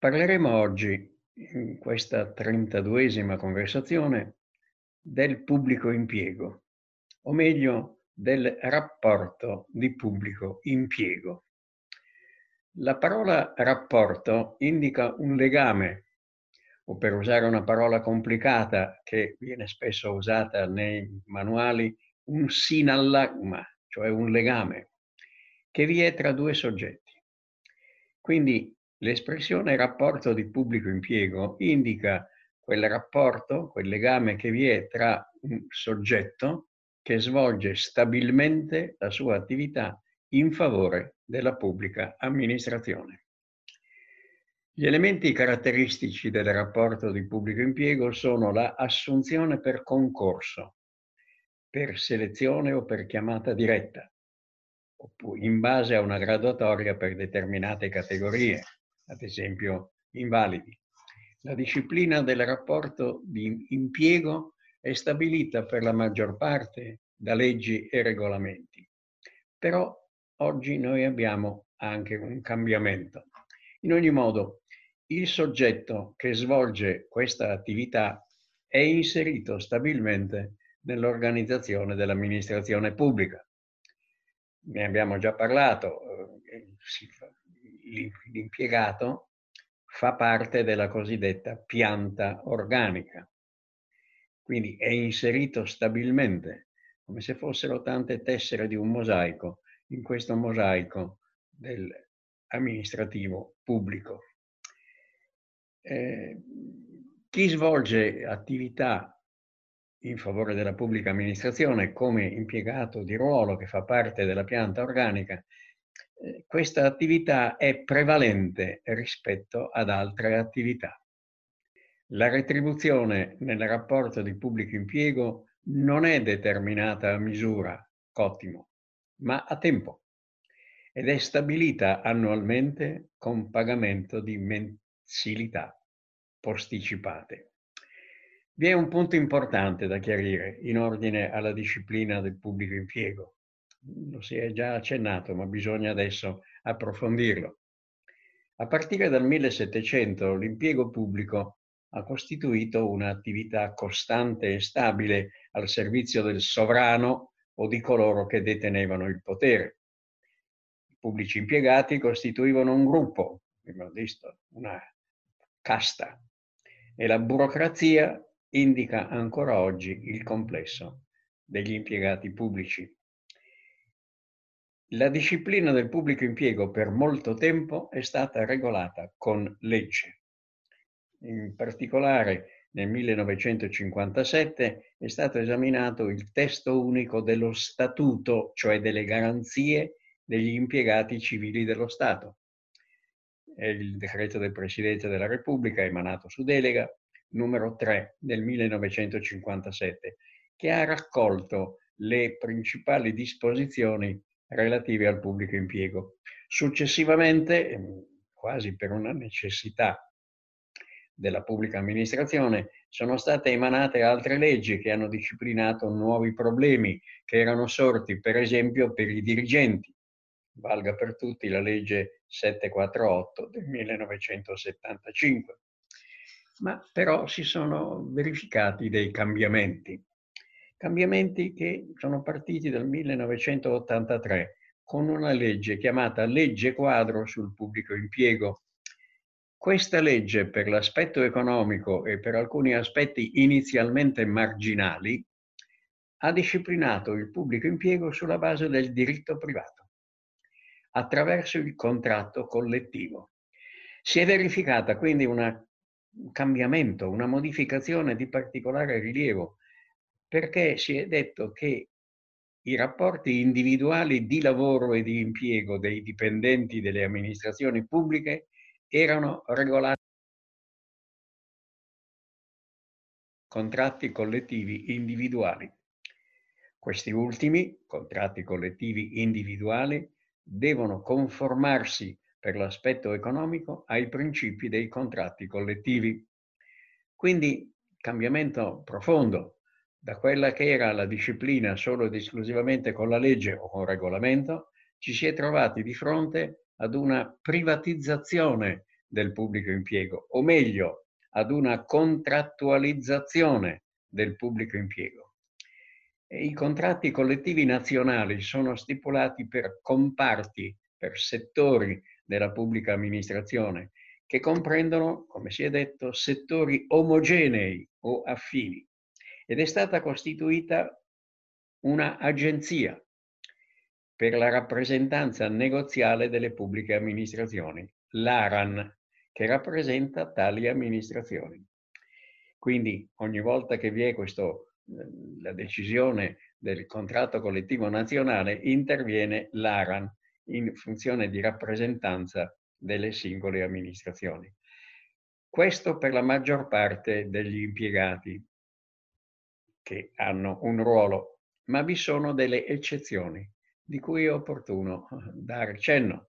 Parleremo oggi, in questa 32esima conversazione, del pubblico impiego, o meglio del rapporto di pubblico impiego. La parola rapporto indica un legame, o per usare una parola complicata che viene spesso usata nei manuali, un sinallagma, cioè un legame, che vi è tra due soggetti. Quindi L'espressione rapporto di pubblico impiego indica quel rapporto, quel legame che vi è tra un soggetto che svolge stabilmente la sua attività in favore della pubblica amministrazione. Gli elementi caratteristici del rapporto di pubblico impiego sono la assunzione per concorso, per selezione o per chiamata diretta, in base a una graduatoria per determinate categorie, ad esempio invalidi. La disciplina del rapporto di impiego è stabilita per la maggior parte da leggi e regolamenti, però oggi noi abbiamo anche un cambiamento. In ogni modo, il soggetto che svolge questa attività è inserito stabilmente nell'organizzazione dell'amministrazione pubblica. Ne abbiamo già parlato, eh, l'impiegato fa parte della cosiddetta pianta organica, quindi è inserito stabilmente, come se fossero tante tessere di un mosaico, in questo mosaico dell'amministrativo pubblico. Eh, chi svolge attività in favore della pubblica amministrazione come impiegato di ruolo che fa parte della pianta organica questa attività è prevalente rispetto ad altre attività. La retribuzione nel rapporto di pubblico impiego non è determinata a misura, ottimo, ma a tempo ed è stabilita annualmente con pagamento di mensilità posticipate. Vi è un punto importante da chiarire in ordine alla disciplina del pubblico impiego lo si è già accennato, ma bisogna adesso approfondirlo. A partire dal 1700 l'impiego pubblico ha costituito un'attività costante e stabile al servizio del sovrano o di coloro che detenevano il potere. I pubblici impiegati costituivano un gruppo, abbiamo visto, una casta, e la burocrazia indica ancora oggi il complesso degli impiegati pubblici. La disciplina del pubblico impiego per molto tempo è stata regolata con legge. In particolare nel 1957 è stato esaminato il testo unico dello statuto, cioè delle garanzie degli impiegati civili dello Stato. È il decreto del Presidente della Repubblica emanato su delega numero 3 del 1957, che ha raccolto le principali disposizioni relative al pubblico impiego. Successivamente, ehm, quasi per una necessità della pubblica amministrazione, sono state emanate altre leggi che hanno disciplinato nuovi problemi che erano sorti, per esempio, per i dirigenti. Valga per tutti la legge 748 del 1975. Ma però si sono verificati dei cambiamenti. Cambiamenti che sono partiti dal 1983 con una legge chiamata Legge Quadro sul pubblico impiego. Questa legge, per l'aspetto economico e per alcuni aspetti inizialmente marginali, ha disciplinato il pubblico impiego sulla base del diritto privato, attraverso il contratto collettivo. Si è verificata quindi una, un cambiamento, una modificazione di particolare rilievo perché si è detto che i rapporti individuali di lavoro e di impiego dei dipendenti delle amministrazioni pubbliche erano regolati contratti collettivi individuali. Questi ultimi, contratti collettivi individuali, devono conformarsi per l'aspetto economico ai principi dei contratti collettivi. Quindi cambiamento profondo da quella che era la disciplina solo ed esclusivamente con la legge o con regolamento, ci si è trovati di fronte ad una privatizzazione del pubblico impiego, o meglio, ad una contrattualizzazione del pubblico impiego. E I contratti collettivi nazionali sono stipulati per comparti, per settori della pubblica amministrazione, che comprendono, come si è detto, settori omogenei o affini. Ed è stata costituita una agenzia per la rappresentanza negoziale delle pubbliche amministrazioni, l'ARAN, che rappresenta tali amministrazioni. Quindi ogni volta che vi è questo, eh, la decisione del contratto collettivo nazionale, interviene l'ARAN in funzione di rappresentanza delle singole amministrazioni. Questo per la maggior parte degli impiegati che hanno un ruolo, ma vi sono delle eccezioni di cui è opportuno eh, dare cenno.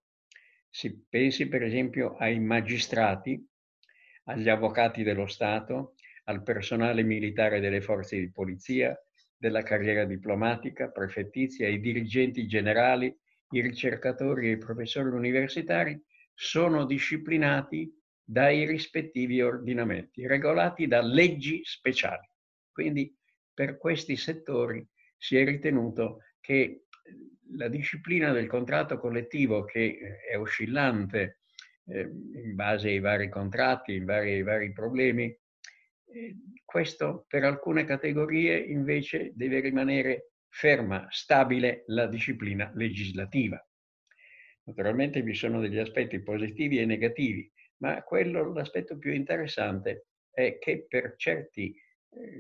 Si pensi per esempio ai magistrati, agli avvocati dello Stato, al personale militare delle forze di polizia, della carriera diplomatica, prefettizia, ai dirigenti generali, i ricercatori e i professori universitari sono disciplinati dai rispettivi ordinamenti, regolati da leggi speciali. Quindi per questi settori si è ritenuto che la disciplina del contratto collettivo che eh, è oscillante eh, in base ai vari contratti, in vari, ai vari problemi, eh, questo per alcune categorie invece deve rimanere ferma, stabile la disciplina legislativa. Naturalmente vi sono degli aspetti positivi e negativi, ma quello, l'aspetto più interessante è che per, certi, eh,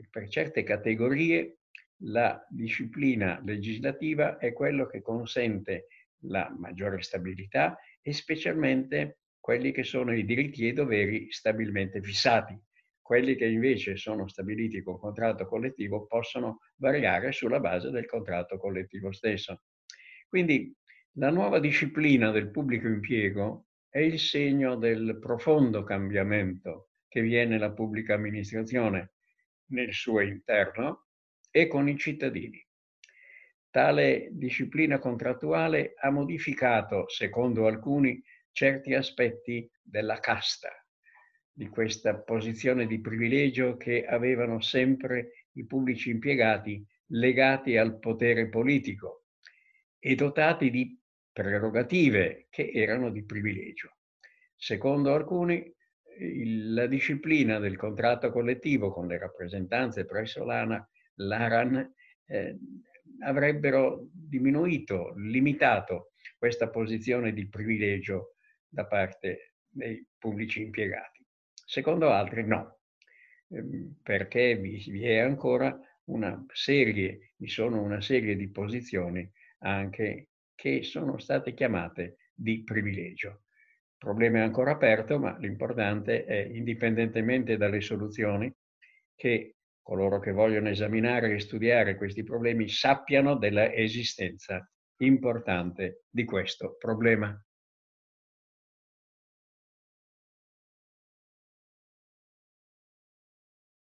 per certe categorie la disciplina legislativa è quello che consente la maggiore stabilità e specialmente quelli che sono i diritti e i doveri stabilmente fissati. Quelli che invece sono stabiliti con contratto collettivo possono variare sulla base del contratto collettivo stesso. Quindi la nuova disciplina del pubblico impiego è il segno del profondo cambiamento che viene la pubblica amministrazione nel suo interno e con i cittadini. Tale disciplina contrattuale ha modificato, secondo alcuni, certi aspetti della casta, di questa posizione di privilegio che avevano sempre i pubblici impiegati legati al potere politico e dotati di prerogative che erano di privilegio. Secondo alcuni, la disciplina del contratto collettivo con le rappresentanze presso l'ANA l'ARAN eh, avrebbero diminuito, limitato questa posizione di privilegio da parte dei pubblici impiegati. Secondo altri no, ehm, perché vi, vi è ancora una serie, vi sono una serie di posizioni anche che sono state chiamate di privilegio. Problema è ancora aperto, ma l'importante è, indipendentemente dalle soluzioni, che coloro che vogliono esaminare e studiare questi problemi sappiano della esistenza importante di questo problema.